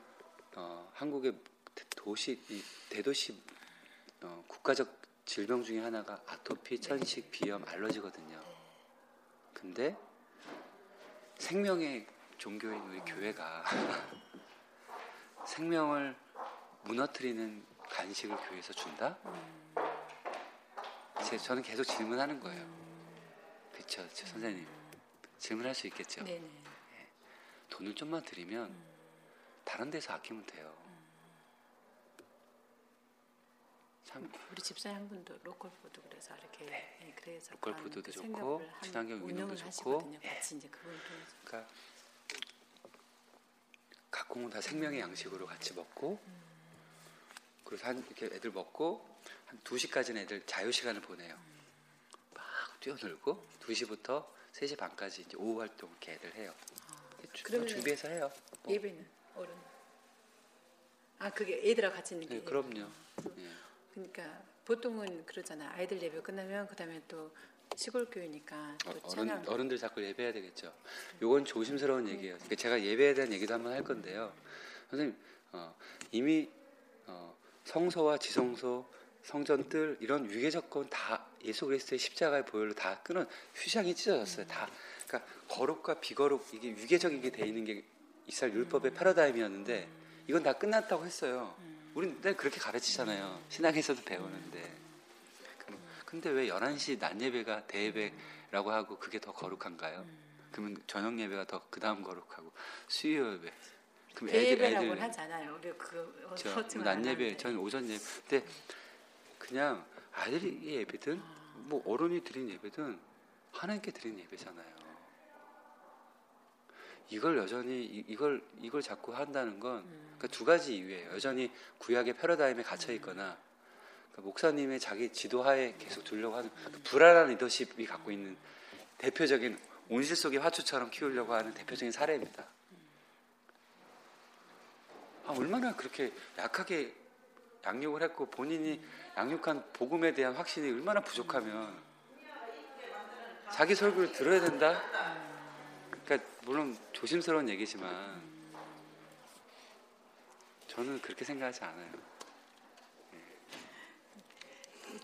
어, 한국의 도시 이 대도시 어, 국가적 질병 중에 하나가 아토피, 천식, 비염, 알러지거든요. 근데 생명의 종교인 우리 교회가 (laughs) 생명을 무너뜨리는 간식을 교회에서 준다? 제, 저는 계속 질문하는 거예요. 그렇죠, 선생님. 질문할 수 있겠죠. 네네. 돈을 좀만 드리면 다른 데서 아끼면 돼요. 참 우리 집사님 한 분도 로컬 푸드 그래서 이렇게 예, 그래서 로컬 그런 푸드도 그 좋고, 친환경 운영을 유능도 좋고. 예. 같이 이제 통해서 그러니까 각공은 다 생명의 양식으로 같이 먹고 그래서 한 이렇게 애들 먹고 한 2시까지는 애들 자유 시간을 보내요. 막 뛰어놀고 2시부터 3시 반까지 이제 오후 활동 이렇게 애들 해요. 주- 그러면은 준비해서 해요. 뭐. 예배는 어른. 아 그게 애들하고 같이 있는 게. 네, 그럼요. 예. 그러니까 보통은 그러잖아. 아이들 예배 끝나면 그다음에 또 시골 교회니까 또 어. 어른, 어른들 자꾸 예배해야 되겠죠. 요건 조심스러운 얘기예요. 그러니까 제가 예배에 대한 얘기도 한번 할 건데요. 선생님 어, 이미 어, 성소와 지성소, 성전들 이런 위계 조건 다 예수 그리스도의 십자가의 보혈로 다 끊은 휘장이 찢어졌어요. 다 그러니까 거룩과 비거룩 이게 위계적이게 돼 있는 게 이스라엘 율법의 패러다임이었는데 이건 다 끝났다고 했어요. 늘 그렇게 가르치잖아요. 신학에서도 배우는데. 근데 왜 11시 낮 예배가 대예배라고 하고 그게 더 거룩한가요? 그러면 저녁 예배가 더 그다음 거룩하고 수요 예배. 그럼 대예배라고는 하지 않아요. 우리 그 저, 서칭을 낮안 예배. 저는 오전 예배. 근데 그냥 아이들이 예배든 뭐 어른이 드린 예배든 하나님께 드린 예배잖아요. 이걸 여전히 이- 이걸 이걸 자꾸 한다는 건 그러니까 두 가지 이유예요. 여전히 구약의 패러다임에 갇혀 있거나 그러니까 목사님의 자기 지도하에 계속 두려고 하는 그 불안한 리더십이 갖고 있는 대표적인 온실 속의 화초처럼 키우려고 하는 대표적인 사례입니다. 아, 얼마나 그렇게 약하게 양육을 했고 본인이 양육한 복음에 대한 확신이 얼마나 부족하면 자기 설교를 들어야 된다. 물론 조심스러운 얘기지만 저는 그렇게 생각하지 않아요.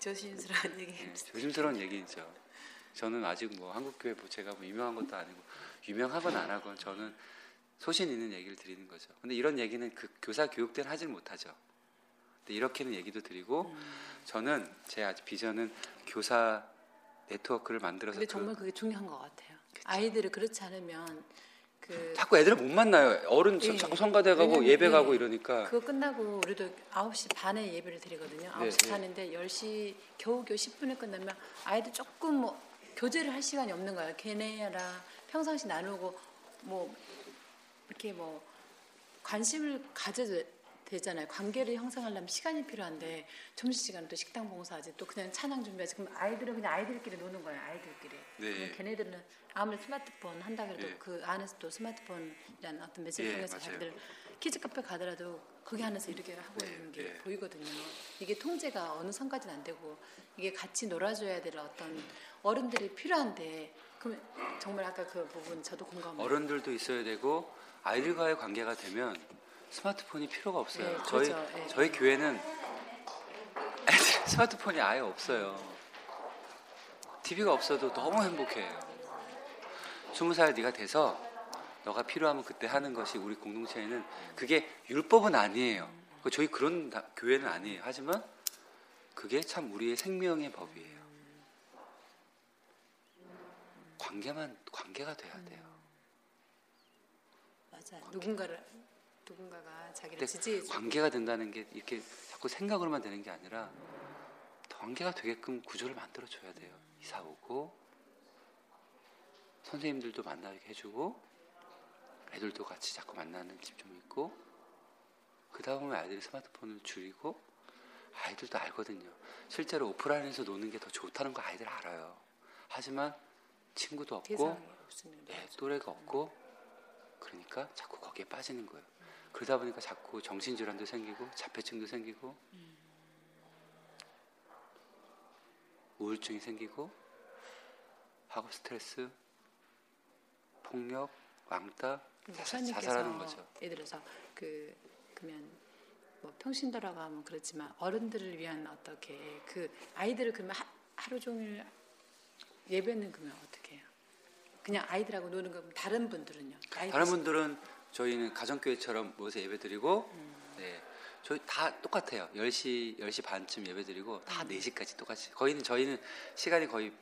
조심스러운 얘기. 예, 조심스러운 얘기죠. 저는 아직 뭐 한국 교회 뭐 제가 뭐 유명한 것도 아니고 유명하건 안 하건 저는 소신 있는 얘기를 드리는 거죠. 근데 이런 얘기는 그 교사 교육 때는 하질 못하죠. 근데 이렇게는 얘기도 드리고 저는 제 아직 비전은 교사 네트워크를 만들어서 근데 그- 정말 그 게 중요한 것 같아요. 아이들을 그렇지 않으면 그 자꾸 애들을 못 만나요. 어른 예. 자꾸 성가대 가고 예배 예. 가고 이러니까 그거 끝나고 우리도 9시 반에 예배를 드리거든요. 9시 네. 반인데 10시 겨우겨우 10분에 끝나면 아이들 조금 뭐 교제를 할 시간이 없는 거예요. 걔네랑 평상시 나누고 뭐 이렇게 뭐 관심을 가져야 되잖아요. 관계를 형성하려면 시간이 필요한데 점심시간 또 식당 봉사하지 또 그냥 찬양 준비하지 그럼 아이들은 그냥 아이들끼리 노는 거예요. 아이들끼리. 네. 걔네들은 아무리 스마트폰 한다 그래도 예. 그 안에서 또 스마트폰이라는 어떤 메시지 예, 통해서 맞아요. 자기들 키즈 카페 가더라도 거기 안에서 이렇게 하고 네, 있는 게 예. 보이거든요. 이게 통제가 어느 선까지는 안 되고 이게 같이 놀아줘야 될 어떤 어른들이 필요한데 그럼 정말 아까 그 부분 저도 공감해요. 어른들도 있어야 되고 아이들과의 관계가 되면 스마트폰이 필요가 없어요. 네, 저희 그렇죠. 예. 저희 교회는 (laughs) 스마트폰이 아예 없어요. TV가 없어도 너무 행복해요. 스무 살 네가 돼서 너가 필요하면 그때 하는 것이 우리 공동체에는 그게 율법은 아니에요. 그 저희 그런 다- 교회는 아니에요. 하지만 그게 참 우리의 생명의 법이에요. 관계만 관계가 돼야 돼요. 맞아. 누군가를 누군가가 자기를 지지해 주 관계가 된다는 게 이렇게 자꾸 생각으로만 되는 게 아니라 관계가 되게끔 구조를 만들어 줘야 돼요. 이사 오고 선생님들도 만나게 해주고 애들도 같이 자꾸 만나는 집 좀 있고 그러다 보면 아이들이 스마트폰을 줄이고 아이들도 알거든요. 실제로 오프라인에서 노는 게 더 좋다는 거 아이들 알아요. 하지만 친구도 없고 네, 또래가 없고 그러니까 자꾸 거기에 빠지는 거예요. 그러다 보니까 자꾸 정신질환도 생기고 자폐증도 생기고 우울증이 생기고 학업 스트레스, 폭력, 왕따, 자살, 목사님께서 자살하는 거죠. 예를 들어서 그 그러면 뭐 평신도라고 하면 그렇지만 어른들을 위한 어떻게 그 아이들을 그러면 하, 하루 종일 예배는 그러면 어떻게 해요? 그냥 아이들하고 노는 거 다른 분들은요? 다른 분들은 저희는 가정교회처럼 모여서 예배드리고 네. 저희 다 똑같아요. 10시 10시 반쯤 예배 드리고 다 4시까지 똑같이. 거의는 저희는 시간이 거의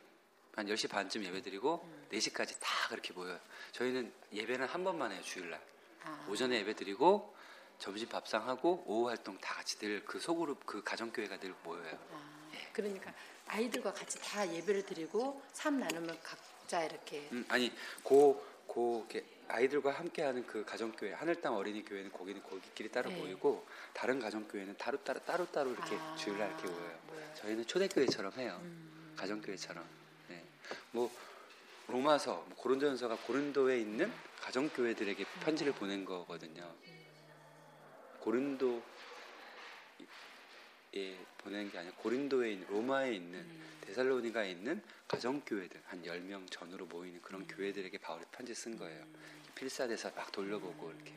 한 10시 반쯤 예배 드리고 4시까지 다 그렇게 모여요. 저희는 예배는 한 번만 해요, 주일날. 아, 오전에 예배 드리고 점심 밥상하고 오후 활동 다 같이 늘 그 소그룹 그 가정교회가 늘 모여요. 아, 그러니까 아이들과 같이 다 예배를 드리고 삶 나누면 각자 이렇게 음, 아니 고, 고 아이들과 함께하는 그 가정교회 하늘 땅 어린이 교회는 거기는 거기끼리 따로 네. 모이고 다른 가정교회는 따로 따로 따로 따로 이렇게 아, 주일날 이렇게 모여요. 모여요. 저희는 초대교회처럼 해요. 음. 가정교회처럼. 네. 뭐 로마서, 뭐 고린도전서가 고린도에 있는 가정교회들에게 편지를 보낸 거거든요. 고린도에 보낸 게 아니라 고린도에 있는 로마에 있는 음. 데살로니가에 있는 가정교회들 한 10명 전후로 모이는 그런 교회들에게 바울이 편지 쓴 거예요. 필사돼서 막 돌려보고 이렇게.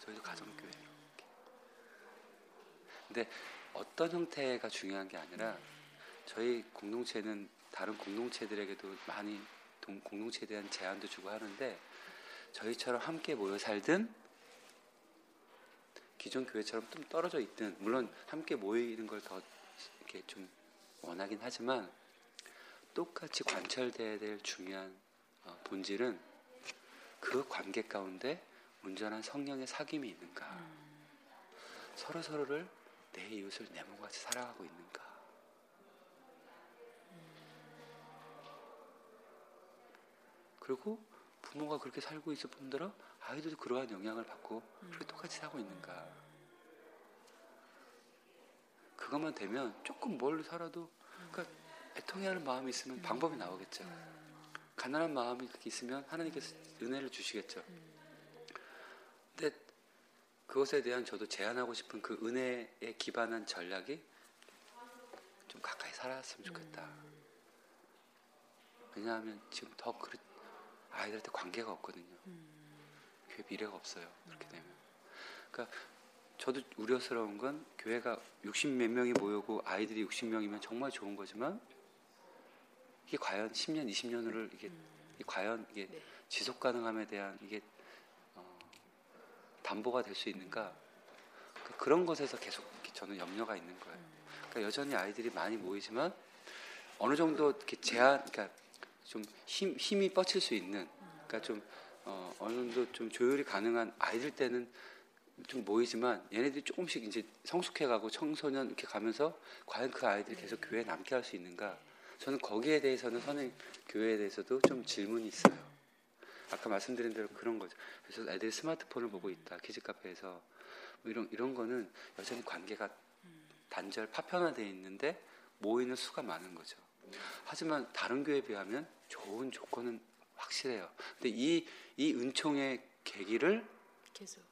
저희도 가정교회 이렇게. 근데 어떤 형태가 중요한 게 아니라 저희 공동체는 다른 공동체들에게도 많이 동- 공동체에 대한 제안도 주고 하는데 저희처럼 함께 모여 살든 기존 교회처럼 좀 떨어져 있든 물론 함께 모이는 걸 더 이렇게 좀 원하긴 하지만 똑같이 관철돼야 될 중요한 어, 본질은 그 관계 가운데 온전한 성령의 사귐이 있는가? 서로 서로를 내 이웃을 내 몸같이 사랑하고 있는가? 그리고 부모가 그렇게 살고 있을 뿐더러 아이들도 그러한 영향을 받고 그렇게 똑같이 살고 있는가 그것만 되면 조금 멀리 살아도 그러니까 애통해하는 마음이 있으면 방법이 나오겠죠 가난한 마음이 있으면 하나님께서 은혜를 주시겠죠 근데 그것에 대한 저도 제안하고 싶은 그 은혜에 기반한 전략이 좀 가까이 살았으면 좋겠다 왜냐하면 지금 더 그렇 아이들한테 관계가 없거든요. 교회 미래가 없어요. 그렇게 되면. 그러니까 저도 우려스러운 건 교회가 60 몇 명이 모이고 아이들이 60명이면 정말 좋은 거지만 이게 과연 10년, 20년을 이게 이게 과연 이게 네. 지속 가능함에 대한 이게 어, 담보가 될 수 있는가? 그런 것에서 계속 저는 염려가 있는 거예요. 그러니까 여전히 아이들이 많이 모이지만 어느 정도 이렇게 제한, 그러니까 좀 힘, 힘이 뻗칠 수 있는, 그러니까 좀 어, 어느 정도 좀 조율이 가능한 아이들 때는 좀 모이지만 얘네들이 조금씩 이제 성숙해가고 청소년 이렇게 가면서 과연 그 아이들이 계속 교회에 남게 할 수 있는가? 저는 거기에 대해서는 선행 교회에 대해서도 좀 질문이 있어요. 아까 말씀드린 대로 그런 거죠. 그래서 애들이 스마트폰을 보고 있다. 키즈 카페에서 뭐 이런 이런 거는 여전히 관계가 단절 파편화되어 있는데 모이는 수가 많은 거죠. 하지만 다른 교회에 비하면 좋은 조건은 확실해요. 근데 이, 이 은총의 계기를 계속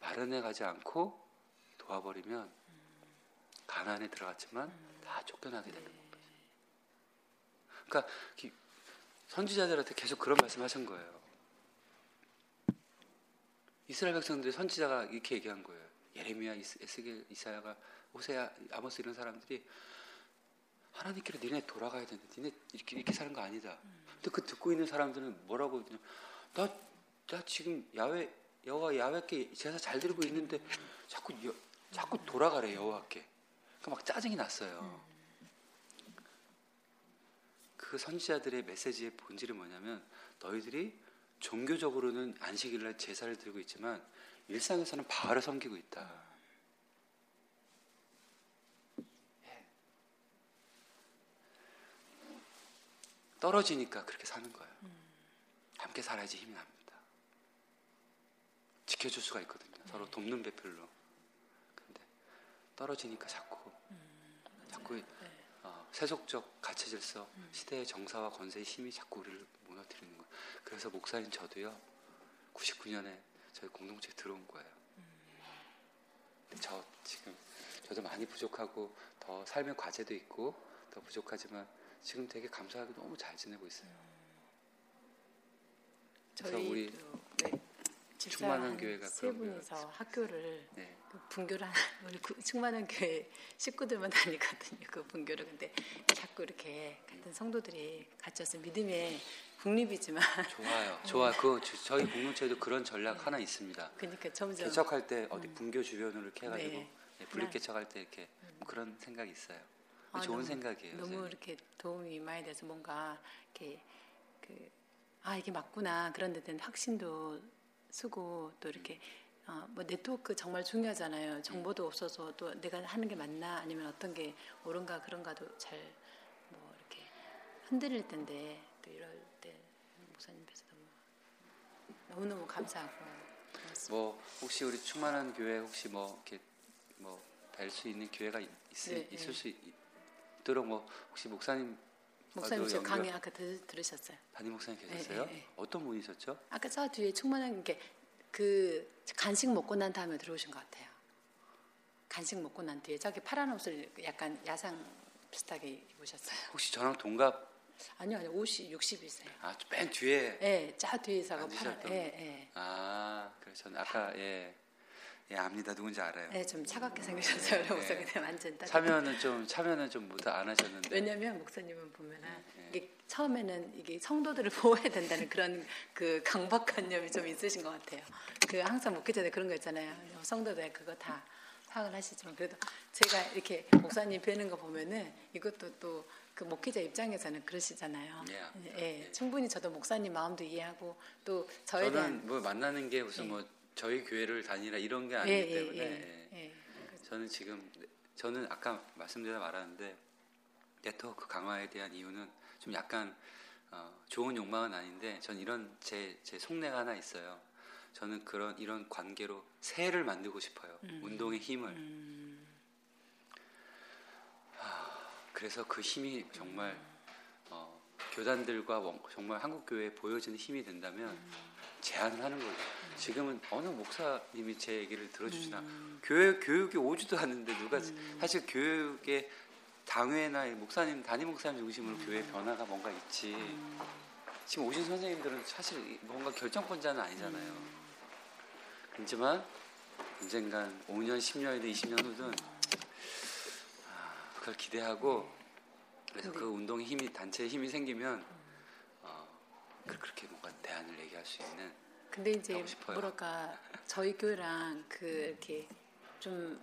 마련해 가지 않고 도와버리면 가난에 들어갔지만 다 쫓겨나게 되는 거죠. 그러니까 이 선지자들한테 계속 그런 말씀하신 거예요. 이스라엘 백성들이 선지자가 이렇게 얘기한 거예요. 예레미야, 에스겔, 이사야가 호세야, 아모스 이런 사람들이 하나님께로 니네 돌아가야 되는데 니네 이렇게 이렇게 사는 거 아니다. 근데 그 듣고 있는 사람들은 뭐라고 그냥 나, 나 지금 야외 여호와 야외께 제사 잘 드리고 있는데 자꾸 여, 자꾸 돌아가래 여호와께. 그러니까 막 짜증이 났어요. 그 선지자들의 메시지의 본질이 뭐냐면 너희들이 종교적으로는 안식일날 제사를 드리고 있지만 일상에서는 바알을 섬기고 있다. 예. 떨어지니까 그렇게 사는 거예요. 함께 살아야지 힘이 납니다. 지켜줄 수가 있거든요. 서로 돕는 배필로. 떨어지니까 자꾸 자꾸 네. 어, 세속적 가치 질서, 시대의 정사와 권세의 힘이 자꾸 우리를 무너뜨리는 거예요. 그래서 목사님 저도요. 99년에 저희 공동체에 들어온 거예요. 근데 저 지금 저도 많이 부족하고 더 삶의 과제도 있고 더 부족하지만 지금 되게 감사하게 너무 잘 지내고 있어요. 그래서 우리 또, 네. 충만한 한 교회가 세 분이서 학교를 네. 그 분교를 한 (laughs) 우리 구- 충만한 교회 식구들만 (laughs) 다니거든요. 그 분교를 근데 자꾸 이렇게 같은 성도들이 와서 믿음의 그룹이지만 좋아요. (laughs) 좋아. 그 저- 저희 공동체에도 그런 전략 하나 있습니다. 그러니까 점점 개척할 때 어디 분교 주변으로 이렇게 해가지고 네. 네, 분립 개척할 때 이렇게 뭐 그런 생각이 있어요. 아, 좋은 너무- 생각이에요. 너무 선생님. 이렇게 도움이 많이 돼서 뭔가 이렇게 그 아 이게 맞구나 그런 데 대한 확신도 서고 또 이렇게 어, 뭐 네트워크 정말 중요하잖아요. 정보도 없어서 또 내가 하는 게 맞나 아니면 어떤 게 옳은가 그런가도 잘 뭐 이렇게 흔들릴 텐데 또 이럴 때 목사님 뵈서 너무 너무 너무 감사하고 고맙습니다. 뭐 혹시 우리 충만한 교회 혹시 뭐 이렇게 뭐 뵐 수 있는 교회가 있, 네, 있을 네. 수 있, 있도록 뭐 혹시 목사님 목사님 저 연결- 강의 아까 들, 들으셨어요? 담임 목사님 네, 계셨어요? 네, 네. 어떤 분이셨죠? 아까 저 뒤에 충만한 게 그 간식 먹고 난 다음에 들어오신 것 같아요. 간식 먹고 난 뒤에 저기 파란 옷을 약간 야상 비슷하게 입으셨어요. 혹시 저랑 동갑 아니요, 아니요, 50, 60이세요. 아 맨 뒤에 예, 저 뒤에서가 앉으셨던 파란, 예, 예. 아 그래서 아까 예, 예 압니다 누군지 알아요. 예, 좀 차갑게 생기셨어요. 네. 그냥 완전 따뜻. 참여는 좀 참여는 좀못안 하셨는데 왜냐면 목사님은 보면은 네. 이게 처음에는 이게 성도들을 (laughs) 보호해야 된다는 그런 그 강박관념이 좀 있으신 것 같아요. 그 항상 목회자들 그런 거 있잖아요. 성도들 그거 다 파악을 하시지만 그래도 제가 이렇게 목사님 뵈는 거 보면은 이것도 또 그 목회자 입장에서는 그러시잖아요. 예, 예, 예. 충분히 저도 목사님 마음도 이해하고 또 저에 대한 뭐 만나는 게 무슨 예. 뭐 저희 교회를 다니라 이런 게 예, 아니기 예, 때문에 예, 예. 예. 저는 지금 저는 아까 말씀드려 말하는데 네트워크 강화에 대한 이유는 좀 약간 어, 좋은 욕망은 아닌데 전 이런 제, 제 속내가 하나 있어요. 저는 그런 이런 관계로 새해를 만들고 싶어요. 음. 운동의 힘을. 음, 그래서 그 힘이 정말 어, 교단들과 원- 정말 한국 교회에 보여지는 힘이 된다면 제안을 하는 거예요. 지금은 어느 목사님이 제 얘기를 들어주시나 교회 교육에 오지도 않는데 누가 사실 교육의 당회나 이 목사님 담임 목사님 중심으로 교회 변화가 뭔가 있지. 지금 오신 선생님들은 사실 뭔가 결정권자는 아니잖아요. 그렇지만 언젠간 5년, 10년이든 20년 후든 아, 그걸 기대하고 그래서 그 운동의 힘이 단체의 힘이 생기면 어, 그- 그렇게 뭔가 대안을 얘기할 수 있는 근데 이제. 뭐랄까 저희 교회랑 그 이렇게 좀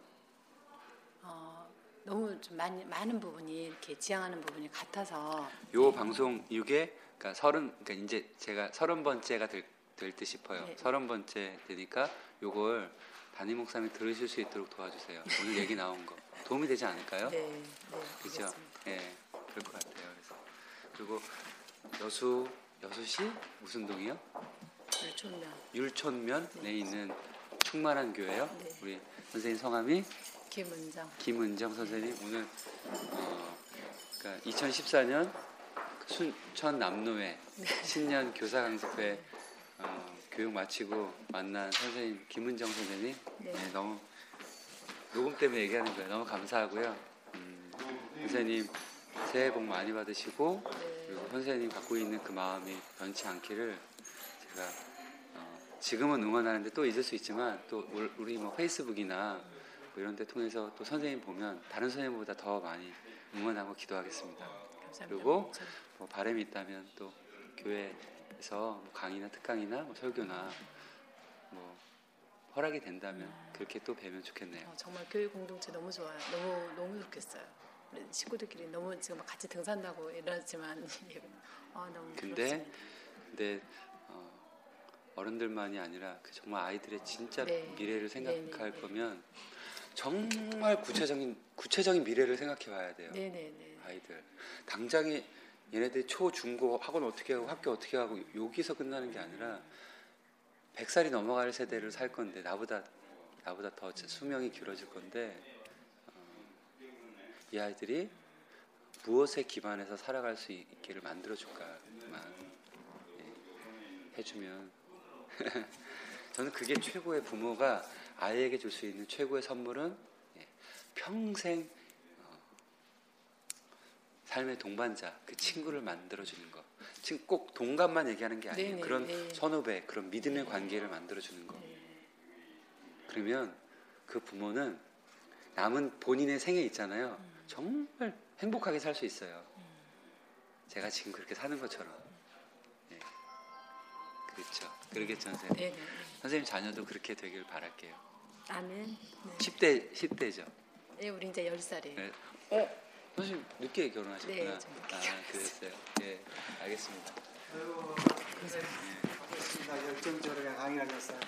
어, 너무 좀 많이, 많은 부분이 이렇게 지향하는 부분이 같아서 요 방송 이게 그러니까 서른 그러니까 이제 제가 서른 번째가 될, 될 듯 싶어요. 네. 서른 번째 되니까 요걸 담임 목사님 들으실 수 있도록 도와주세요. 오늘 얘기 나온 거 도움이 되지 않을까요? 네, 네, 그죠? 예, 그럴 것 같아요. 그래서 그리고 여수 여수시 무슨 동이요? 율촌면 율촌면 내 있는 충만한 교회요. 네. 우리 선생님 성함이 김은정 김은정 선생님 오늘 어, 그러니까 2014년 순천 남로회 네. 신년 교사 강습회 어, 교육 마치고 만난 선생님 김은정 선생님 네. 네, 너무 녹음 때문에 얘기하는 거예요. 너무 감사하고요. 음, 선생님 새해 복 많이 받으시고 네. 선생님 갖고 있는 그 마음이 변치 않기를 제가 어, 지금은 응원하는데 또 잊을 수 있지만 또 울- 우리 뭐 페이스북이나 뭐 이런 데 통해서 또 선생님 보면 다른 선생님보다 더 많이 응원하고 기도하겠습니다. 감사합니다. 그리고 저- 뭐 바람이 있다면 또 교회에서 뭐 강의나 특강이나 뭐 설교나 뭐 허락이 된다면 그렇게 또 뵈면 좋겠네요. 어, 정말 교회 공동체 너무 좋아요. 너무 너무 좋겠어요. 우리 식구들끼리 너무 지금 같이 등산도 하고 이러지만 (laughs) 아 너무 근데 부럽습니다. 근데 어, 어른들만이 아니라 그 정말 아이들의 진짜 네. 미래를 생각할 네, 네, 네. 거면 정말 구체적인 구체적인 미래를 생각해 봐야 돼요. 네네네. 아이들 당장에 얘네들 초, 중 고 학원 어떻게 하고 학교 어떻게 하고 여기서 끝나는 게 아니라 100살이 넘어갈 세대를 살 건데 나보다 나보다 더 수명이 길어질 건데 어, 이 아이들이 무엇에 기반해서 살아갈 수 있기를 만들어 줄까만 예, 해주면 (laughs) 저는 그게 최고의 부모가 아이에게 줄 수 있는 최고의 선물은 예, 평생 어, 삶의 동반자 그 친구를 만들어 주는 거. 지금 꼭 동감만 얘기하는 게 아니에요. 네네, 그런 네. 선후배, 그런 믿음의 관계를 만들어 주는 거. 그러면 그 부모는 남은 본인의 생에 있잖아요. 정말 행복하게 살 수 있어요. 제가 지금 그렇게 사는 것처럼. 예. 그렇죠. 그러겠죠, 선생님. 네, 네. 선생님 자녀도 그렇게 되길 바랄게요. 아멘. 네. 10대 10대죠. 네, 우리 이제 10살이에요. 네. 어, 선생님 늦게 결혼하셨구나. 네, 좀 늦게 아, 그랬어요. 예, 알겠습니다. 나 열정적으로 강의를 하셨어요.